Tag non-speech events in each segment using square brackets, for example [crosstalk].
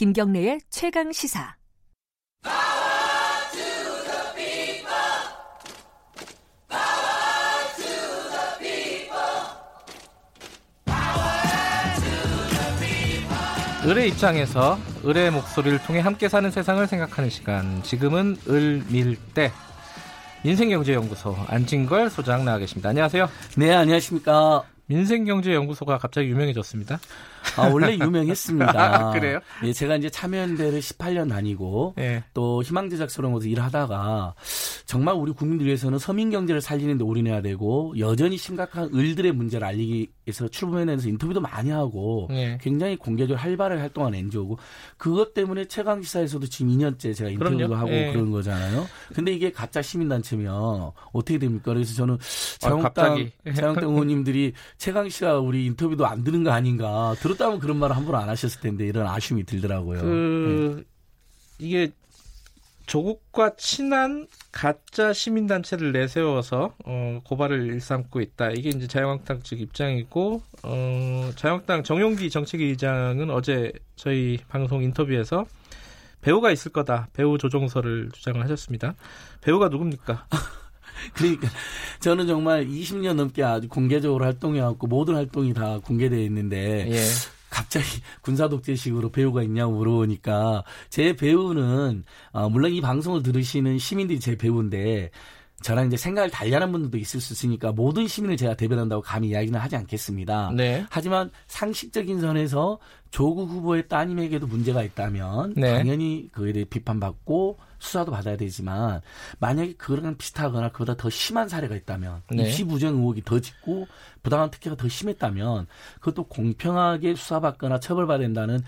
김경래의 최강 시사. 을의 입장에서 을의 목소리를 통해 함께 사는 세상을 생각하는 시간. 지금은 을밀대 민생경제연구소 안진걸 소장 나와 계십니다. 안녕하세요. 네, 안녕하십니까. 민생경제연구소가 갑자기 유명해졌습니다. 아, 원래 유명했습니다. [laughs] 아, 그래요? 예, 제가 이제 참여연대를 18년 다니고 예. 또 희망제작소로서 일하다가 정말 우리 국민들 위해서는 서민 경제를 살리는데 올인해야 되고 여전히 심각한 을들의 문제를 알리기 위해서 출범해내서 인터뷰도 많이 하고 예. 굉장히 공개적으로 활발하게 활동한 NGO고 그것 때문에 최강시사에서도 지금 2년째 제가 인터뷰도 그럼요. 하고 예. 그런 거잖아요. 근데 이게 가짜 시민단체면 어떻게 됩니까? 그래서 저는 아, 자영당 갑자기. 자영당 의원님들이 최강시사 우리 인터뷰도 안 듣는 거 아닌가 들었 다면 그런 말을 함부로 안 하셨을 텐데 이런 아쉬움이 들더라고요. 그 이게 조국과 친한 가짜 시민단체를 내세워서 어, 고발을 일삼고 있다. 이게 이제 자유한국당 측 입장이고 어, 자유한국당 정용기 정책위 의장은 어제 저희 방송 인터뷰에서 배우가 있을 거다. 배우 조종설을 주장을 하셨습니다. 배우가 누굽니까? [laughs] [laughs] 그러니까 저는 정말 20년 넘게 아주 공개적으로 활동해왔고 모든 활동이 다 공개되어 있는데 예. 갑자기 [laughs] 군사독재식으로 배우가 있냐고 물어보니까 제 배우는 어, 물론 이 방송을 들으시는 시민들이 제 배우인데 저랑 이제 생각을 달리하는 분들도 있을 수 있으니까 모든 시민을 제가 대변한다고 감히 이야기는 하지 않겠습니다. 네. 하지만 상식적인 선에서 조국 후보의 따님에게도 문제가 있다면 네. 당연히 그에 대해 비판받고 수사도 받아야 되지만 만약에 그거랑 비슷하거나 그보다 더 심한 사례가 있다면 네. 입시 부정 의혹이 더 짙고 부당한 특혜가 더 심했다면 그것도 공평하게 수사받거나 처벌받아야 된다는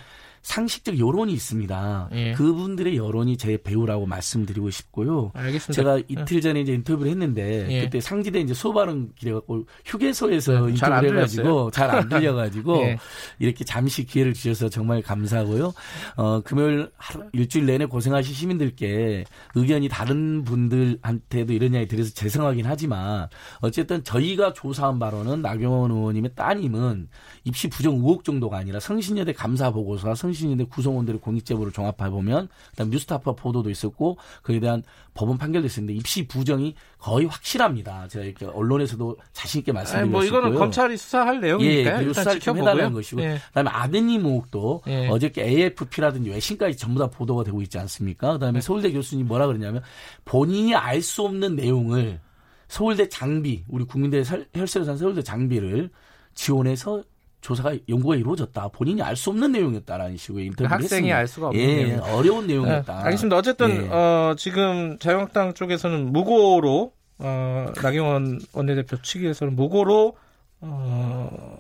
상식적 여론이 있습니다. 예. 그분들의 여론이 제 배우라고 말씀드리고 싶고요. 알겠습니다. 제가 이틀 전에 이제 인터뷰를 했는데 예. 그때 상지대 이제 소발은 길해갖고 휴게소에서 네, 잘안 인터뷰를 해 가지고 잘 안 들려 가지고 [laughs] 예. 이렇게 잠시 기회를 주셔서 정말 감사하고요. 어, 금요일 하루, 일주일 내내 고생하신 시민들께 의견이 다른 분들한테도 이런 이야기 드려서 죄송하긴 하지만 어쨌든 저희가 조사한 바로는 나경원 의원님의 따님은 입시 부정 의혹 정도가 아니라 성신여대 감사 보고서와 성신여대 구성원들의 공익제보를 종합해 보면 그다음 뉴스타파 보도도 있었고 그에 대한 법원 판결도 있었는데 입시 부정이 거의 확실합니다. 제가 이렇게 언론에서도 자신 있게 말씀드리고 뭐 이거는. 검찰이 수사할 예, 내용이니까요. 그리고 일단 수사를 좀 지켜보고요. 해달라는 것이고, 예. 그다음에 아드님 의혹도 예. 어저께 AFP라든지 외신까지 전부 다 보도가 되고 있지 않습니까? 그다음에 네. 서울대 교수님 뭐라 그러냐면 본인이 알 수 없는 내용을 서울대 장비, 우리 국민대 설- 혈세로 산 서울대 장비를 지원해서 조사가 연구가 이루어졌다. 본인이 알 수 없는 내용이었다라는 식으로 인터뷰를 그 학생이 했습니다. 알 수가 없는 예. 어려운 내용이었다. 네, 알겠습니다. 어쨌든 예. 어, 지금 자유한국당 쪽에서는 무고로 어, 나경원 원내대표 측에서는 무고로 어,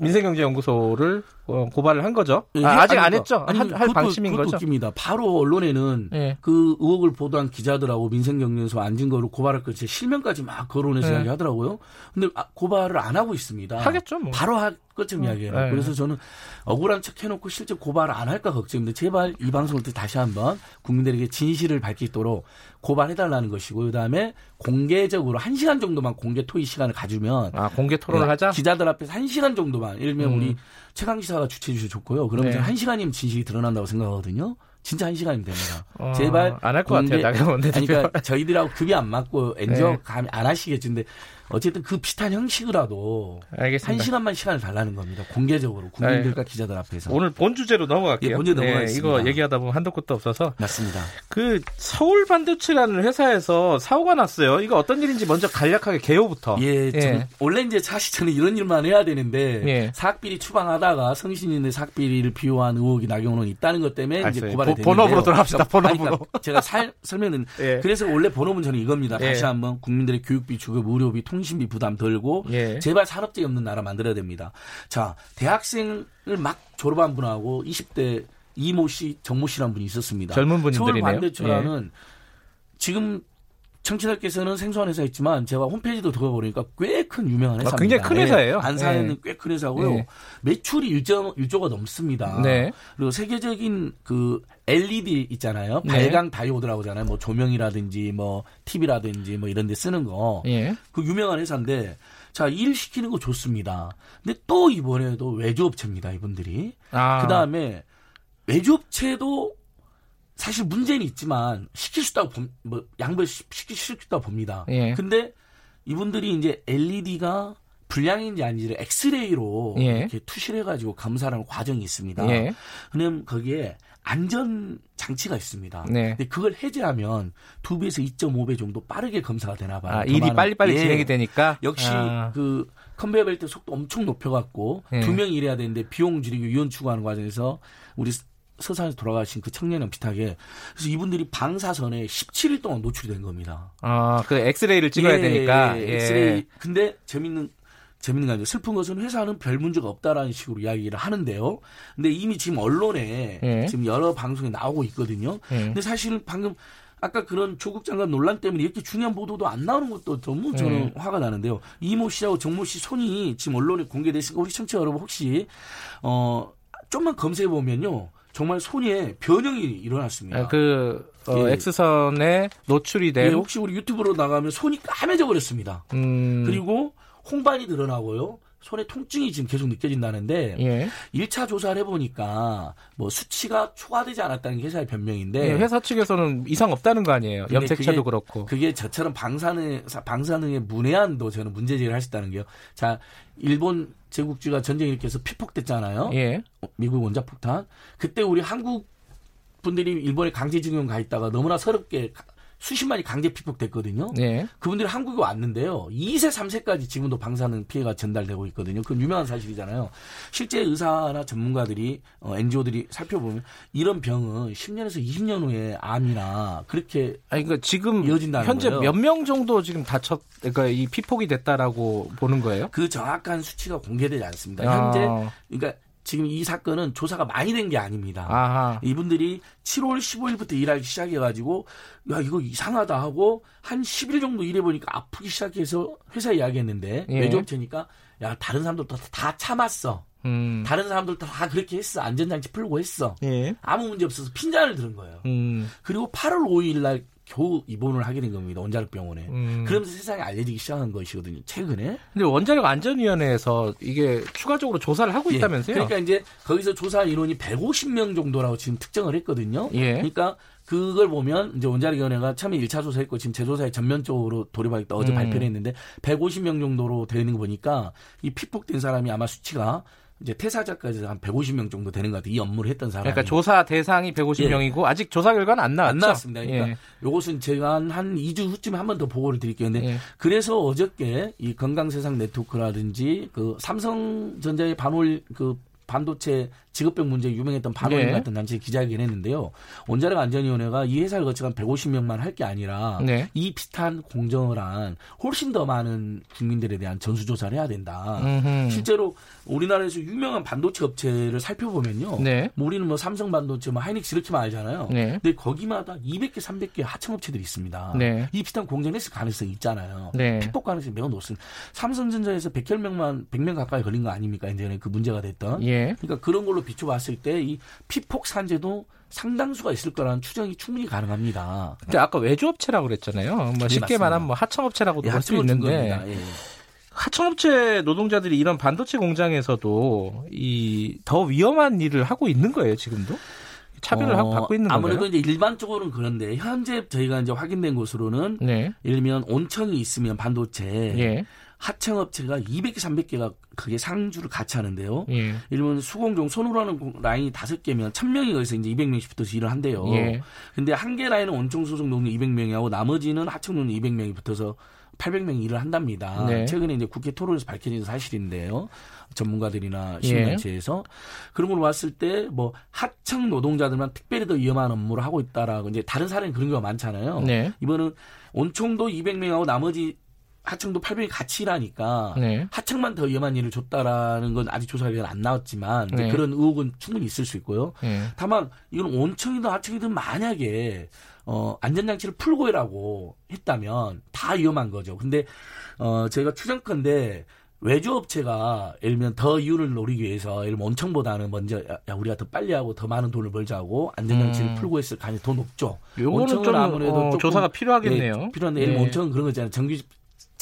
민생경제연구소를 어, 고발을 한 거죠. 예, 아, 아직 안 아니, 했죠. 아니, 할, 할 그것도- 방침인 그것도 거죠. 웃깁니다. 바로 언론에는 예. 그 의혹을 보도한 기자들하고 민생경제소 앉은 거로 고발할 거제 실명까지 막 거론해서 네. 이야기하더라고요. 근데 아, 고발을 안 하고 있습니다. 하겠죠, 뭐. 바로 할 것처럼 이야기해요. 네. 그래서 저는 억울한 척 해놓고 실제 고발을 안 할까 걱정인데 제발 이 방송을 통해 다시 한번 국민들에게 진실을 밝히도록 고발해달라는 것이고 그다음에 공개적으로 한 시간 정도만 공개 토의 시간을 가지면 아 공개 토론을 네, 하자. 기자들 앞에서 한 시간 정도만 예를 들면 음. 우리 최강 기사가 주최해 주셔 좋고요. 그러면 네. 한 시간이면 진실이 드러난다고 생각하거든요. 진짜 한 시간이면 됩니다. 어, 제발 안 할 것 같아요. 나경원. 아니, 그러니까 저희들하고 급이 안 맞고 엔저 [laughs] 네. 감이 안 하시겠지. 근데 어쨌든 그 비슷한 형식이라도 알겠습니다. 한 시간만 시간을 달라는 겁니다. 공개적으로 국민들과 기자들 앞에서. 오늘 본 주제로 넘어갈게요. 예, 본 주제 넘어가겠습니다. 이거 얘기하다 보면 한도 끝도 없어서 맞습니다. 그 서울 반도체라는 회사에서 사고가 났어요. 이거 어떤 일인지 먼저 간략하게 개요부터. 예, 좀 원래 이제 사실 저는 이런 일만 해야 되는데 예. 사학비리 추방하다가 성신인의 사학비리를 비호한 의혹이 나경원은 있다는 것 때문에 이제 알았어요. 고발이 보- 됐는데요. 본업으로 돌아갑시다, 본업으로. 그러니까 제가 살, 설명은 예. 그래서 원래 본업은 저는 이겁니다. 다시 예. 한번 국민들의 교육비, 주급, 의료비, 통 신비 부담 덜고 예. 제발 산업재해 없는 나라 만들어야 됩니다. 자, 대학생을 막 졸업한 분하고 20대 이모 씨, 정모 씨라는 분이 있었습니다. 젊은 서울 분들이네요. 반대초라는 지금 청취자께서는 생소한 회사있지만 제가 홈페이지도 들어보니까 꽤 큰 유명한 회사입니다. 아, 굉장히 큰 회사예요. 안산에는 네. 꽤큰 회사고요. 네. 매출이 1조, 1조가 넘습니다. 네. 그리고 세계적인 그 LED 있잖아요. 네. 발광 다이오드라고 하잖아요. 뭐 조명이라든지 뭐 TV라든지 뭐 이런 데 쓰는 거. 예. 그 유명한 회사인데 자, 일 시키는 거 좋습니다. 근데 또 이번에도 외주업체입니다, 이분들이. 아. 그 다음에 외주업체도 사실 문제는 있지만 시킬 수 있다고 봄- 뭐 양보해 시킬 수 있다고 봅니다. 예. 근데 이분들이 이제 LED가 불량인지 아닌지를 엑스레이로 예. 이렇게 투시를 해가지고 검사하는 과정이 있습니다. 예. 그럼 거기에 안전 장치가 있습니다. 네. 근데 그걸 해제하면 2배에서 2.5배 정도 빠르게 검사가 되나 봐요. 아, 더 일이 빨리빨리 예. 진행이 되니까 역시 아, 그 컨베이어 벨트 속도 엄청 높여갖고 예. 두 명이 일해야 되는데 비용 줄이고 이윤 추구하는 과정에서 우리 서산에서 돌아가신 그 청년이랑 비슷하게 그래서 이분들이 방사선에 17일 동안 노출이 된 겁니다. 아, 그 엑스레이를 찍어야 예, 되니까. 예, 예. 엑스레이. 근데 재밌는 재밌는 거 아니죠. 슬픈 것은 회사는 별 문제가 없다라는 식으로 이야기를 하는데요. 근데 이미 지금 언론에 예. 지금 여러 방송에 나오고 있거든요. 예. 근데 사실은 방금 아까 그런 조국 장관 논란 때문에 이렇게 중요한 보도도 안 나오는 것도 너무 저는 화가 나는데요. 이모 씨하고 정모 씨 손이 지금 언론에 공개됐으니까 우리 청취자 여러분 혹시 어 좀만 검색해 보면요. 정말 손에 변형이 일어났습니다. 아, 그 어, 예. X선에 노출이 예, 된 혹시 우리 유튜브로 나가면 손이 까매져 버렸습니다. 음, 그리고 홍반이 드러나고요. 손에 통증이 지금 계속 느껴진다는데 예. 1차 조사를 해보니까 뭐 수치가 초과되지 않았다는 게 회사의 변명인데 예, 회사 측에서는 이상 없다는 거 아니에요. 염색체도 그게- 그렇고. 그게 저처럼 방사능 방사능의 문외한도 저는 문제 제기를 하셨다는 게요. 자 일본 제국주의가 전쟁 일으켜서 피폭됐잖아요. 예. 어, 미국 원자폭탄. 그때 우리 한국 분들이 일본에 강제징용 가 있다가 너무나 서럽게 가- 수십만이 강제 피폭됐거든요. 예. 그분들이 한국에 왔는데요. 2세, 3세까지 지금도 방사능 피해가 전달되고 있거든요. 그건 유명한 사실이잖아요. 실제 의사나 전문가들이, 어, NGO들이 살펴보면 이런 병은 10년에서 20년 후에 암이나 그렇게 아니 그러니까 지금 이어진다는 현재. 몇 명 정도 지금 다쳤 그러니까 이 피폭이 됐다라고 보는 거예요? 그 정확한 수치가 공개되지 않습니다. 아. 현재, 그러니까 지금 이 사건은 조사가 많이 된 게 아닙니다. 아하. 이분들이 7월 15일부터 일하기 시작해가지고 야 이거 이상하다 하고 한 10일 정도 일해보니까 아프기 시작해서 회사 이야기했는데 예. 외주업체니까 야 다른 사람들도 다, 다 참았어 음. 다른 사람들도 다 그렇게 했어 안전장치 풀고 했어 예. 아무 문제 없어서 핀잔을 들은 거예요 음. 그리고 8월 5일 날 겨우 입원을 하게 된 겁니다 원자력 병원에 음. 그러면서 세상에 알려지기 시작한 것이거든요 최근에 근데 원자력 안전위원회에서 이게 추가적으로 조사를 하고 예. 있다면서요? 그러니까 이제 거기서 조사 인원이 150명 정도라고 지금 특정을 했거든요. 예. 그러니까 그걸 보면 이제 원자력위원회가 처음에 1차 조사했고 지금 재조사에 전면적으로 돌입하겠다 어제 음. 발표를 했는데 150명 정도로 되어 있는 거 보니까 이 피폭된 사람이 아마 수치가 이제 퇴사자까지 한 150명 정도 되는 것 같아요. 이 업무를 했던 사람이. 그러니까 조사 대상이 150명이고 아직 조사 결과는 안 나왔죠. 안 나왔습니다. 그러니까 예. 요것은 제가 한, 한 2주 후쯤에 한 번 더 보고를 드릴게요. 근데 예. 그래서 어저께 이 건강세상 네트워크라든지 그 삼성전자의 반올 그 반도체 직업병 문제 유명했던 반올림 네. 같은 단체 기자회견 했는데요. 원자력 안전위원회가 이 회사를 거쳐간 150명만 할 게 아니라 네. 이 비슷한 공정을 한 훨씬 더 많은 국민들에 대한 전수조사를 해야 된다. 음흠. 실제로 우리나라에서 유명한 반도체 업체를 살펴보면요. 네. 뭐 우리는 뭐 삼성 반도체, 뭐 하이닉스 이렇게만 알잖아요. 네. 근데 거기마다 200개, 300개 하청업체들이 있습니다. 네. 이 비슷한 공정을 했을 가능성이 있잖아요. 네. 피폭 가능성이 매우 높습니다. 삼성전자에서 100명만 100명 가까이 걸린 거 아닙니까? 이제는 그 문제가 됐던. 예. 그러니까 그런 걸로 비춰봤을 때 이 피폭 산재도 상당수가 있을 거라는 추정이 충분히 가능합니다. 근데 아까 외주업체라고 그랬잖아요. 뭐 쉽게 맞습니다. 말하면 뭐 하청업체라고도 예, 볼수 합쳐서 준 있는데 겁니다. 예. 하청업체 노동자들이 이런 반도체 공장에서도 이 더 위험한 일을 하고 있는 거예요, 지금도? 차별을 어, 하고 받고 있는 건가요? 아무래도 이제 일반적으로는 그런데 현재 저희가 이제 확인된 것으로는 네. 예를 들면 온천이 있으면 반도체 예. 하청업체가 200개, 300개가 그게 상주를 같이 하는데요. 예. 들면 수공종 손으로 하는 공- 라인이 다섯 개면 1000명이 거기서 이제 200명씩 붙어서 일을 한대요. 예. 근데 한 개 라인은 원청 소속 노동 200명이 하고 나머지는 하청 노동 200명이 붙어서 800명이 일을 한답니다. 네. 최근에 이제 국회 토론에서 밝혀진 사실인데요. 전문가들이나 예. 시민단체에서 그런 걸 봤을 때 뭐 하청 노동자들만 특별히 더 위험한 업무를 하고 있다라고 이제 다른 사례는 그런 경우가 많잖아요. 네. 이번은 온총도 200명하고 나머지 하청도 800명이 같이 일하니까 네. 하청만 더 위험한 일을 줬다라는 건 아직 조사 결과는 안 나왔지만 네. 그런 의혹은 충분히 있을 수 있고요. 예. 다만 이건 온청이든 하청이든 만약에 어 안전장치를 풀고 일하고 했다면 다 위험한 거죠. 근데 어 저희가 추정컨대 외주업체가 예를 들면 더 이윤을 노리기 위해서 예를 들면 온청보다는 먼저 야, 야, 우리가 더 빨리 하고 더 많은 돈을 벌자고 안전장치를 음. 풀고 했을 가능성이 더 높죠. 요거는 온청은 좀 아무래도 어, 조금, 조사가 필요하겠네요. 네, 필요한데 예를 들면 예. 온청은 그런 거 있잖아요. 정규직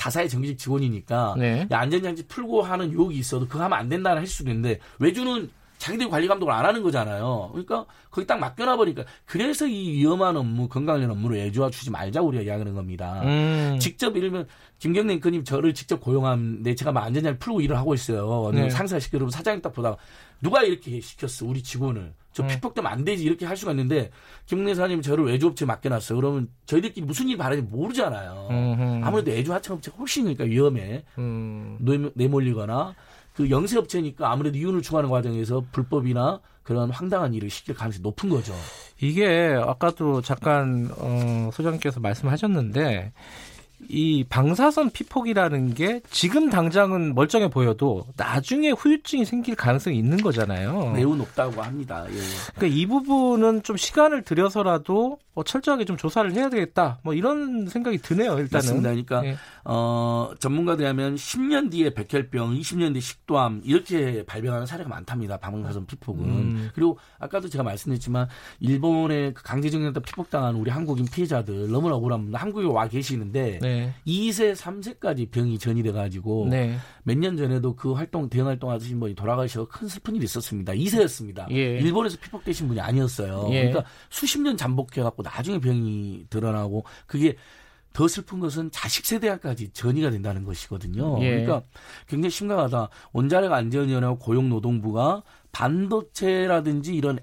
자사의 정규직 직원이니까 네. 야, 안전장치 풀고 하는 유혹이 있어도 그거 하면 안 된다는 할 수도 있는데 외주는 자기들이 관리 감독을 안 하는 거잖아요. 그러니까 거기 딱 맡겨놔 버리니까 그래서 이 위험한 업무, 건강관 업무로 애주화 주지 말자고 우리가 이야기하는 겁니다. 음. 직접 이러면 김경래 앵커님 저를 직접 고용하는데 제가 막 안전장비 풀고 일을 하고 있어요. 네. 상사 시켜 그러면 사장님 딱 보다가 누가 이렇게 시켰어 우리 직원을 저 음. 피폭되면 안 되지 이렇게 할 수가 있는데 김경래 사장님 저를 외주업체 맡겨놨어. 그러면 저희들끼리 무슨 일 바라는지 모르잖아요. 음흠. 아무래도 애주 하청업체가 훨씬 그러니까 위험해. 음. 내- 내몰리거나 그 영세업체니까 아무래도 이윤을 추구하는 과정에서 불법이나 그런 황당한 일을 시킬 가능성이 높은 거죠. 이게 아까도 잠깐 어, 소장님께서 말씀하셨는데 이 방사선 피폭이라는 게 지금 당장은 멀쩡해 보여도 나중에 후유증이 생길 가능성이 있는 거잖아요. 매우 높다고 합니다. 예. 그러니까 이 부분은 좀 시간을 들여서라도 어, 철저하게 좀 조사를 해야 되겠다. 뭐 이런 생각이 드네요. 일단은. 맞습니다. 그러니까 예. 어, 전문가들이 하면 10년 뒤에 백혈병, 20년 뒤에 식도암 이렇게 발병하는 사례가 많답니다. 방사선 피폭은. 음. 그리고 아까도 제가 말씀드렸지만 일본의 그 강제징용에 피폭당한 우리 한국인 피해자들 너무나 억울합니다. 한국에 와 계시는데 네. 2세, 3세까지 병이 전이돼 가지고 네. 몇년 전에도 그 활동 대응 활동 하시는 분이 돌아가셔서 큰 슬픈 일이 있었습니다. 2세였습니다. 예. 일본에서 피폭되신 분이 아니었어요. 예. 그러니까 수십 년 잠복해 갖고 나중에 병이 드러나고 그게 더 슬픈 것은 자식 세대까지 전이가 된다는 것이거든요. 예. 그러니까 굉장히 심각하다. 원자력 안전위원회와 고용노동부가 반도체라든지 이런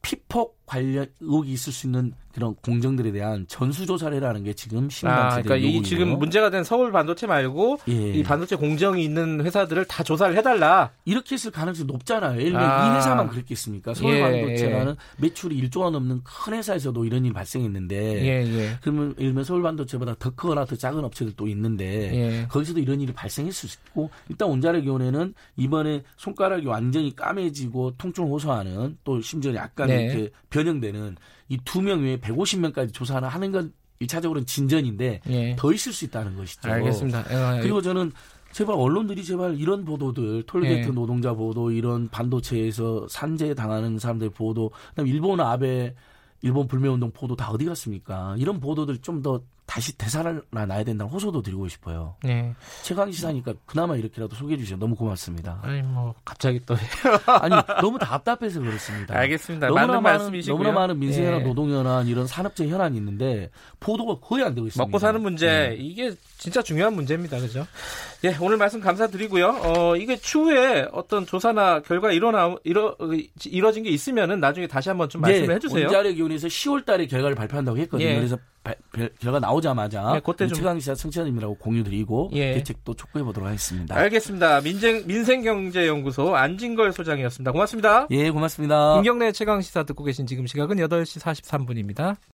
피 폭 관련 의혹이 있을 수 있는 그런 공정들에 대한 전수조사를 해라는 게 지금 아, 시민단체들 그러니까 이 지금 문제가 된 서울 반도체 말고 예. 이 반도체 공정이 있는 회사들을 다 조사를 해달라. 이렇게 했을 가능성이 높잖아요. 예를 들면 아. 이 회사만 그랬겠습니까? 서울 예, 반도체라는 매출이 1조가 넘는 큰 회사에서도 이런 일이 발생했는데 예, 예. 그러면 예를 들면 서울 반도체보다 더 크거나 더 작은 업체들도 있는데 예. 거기서도 이런 일이 발생했을 수 있고 일단 원자력위원회는 이번에 손가락이 완전히 까매지고 통증을 호소하는 또 심지어 약간 네. 이렇게 변형되는 이 두 명 외에 150명까지 조사를 하는 건 일차적으로는 진전인데 예. 더 있을 수 있다는 것이죠. 알겠습니다. 예, 그리고 저는 제발 언론들이 제발 이런 보도들 톨게이트 예. 노동자 보도 이런 반도체에서 산재 당하는 사람들 보도 그다음 일본 아베 일본 불매운동 보도 다 어디 갔습니까? 이런 보도들 좀 더 다시 되살아나야 된다는 호소도 드리고 싶어요. 예. 최강 시사니까 그나마 이렇게라도 소개해 주셔서 너무 고맙습니다. 아니 뭐 갑자기 또 [laughs] 아니 너무 답답해서 그렇습니다. 알겠습니다. 너무나 많은 말씀이시고요. 너무나 많은 민생현안, 예. 노동현안 이런 산업재 현안이 있는데 보도가 거의 안 되고 있습니다. 먹고 사는 문제 네. 이게 진짜 중요한 문제입니다. 그죠? 예, 오늘 말씀 감사드리고요. 어, 이게 추후에 어떤 조사나 결과 일어나 이뤄 이뤄진 게 있으면은 나중에 다시 한번 좀 말씀을 네, 해 주세요. 원자력위원회에서 10월 달에 결과를 발표한다고 했거든요. 예. 그래서 결과 나오자마자 네, 그때 좀- 최강시사 청취자님이라고 공유드리고 예. 대책도 촉구해 보도록 하겠습니다. 알겠습니다. 민생 민생경제연구소 안진걸 소장이었습니다. 고맙습니다. 예, 고맙습니다. 김경래 최강 시사 듣고 계신 지금 시각은 8시 43분입니다.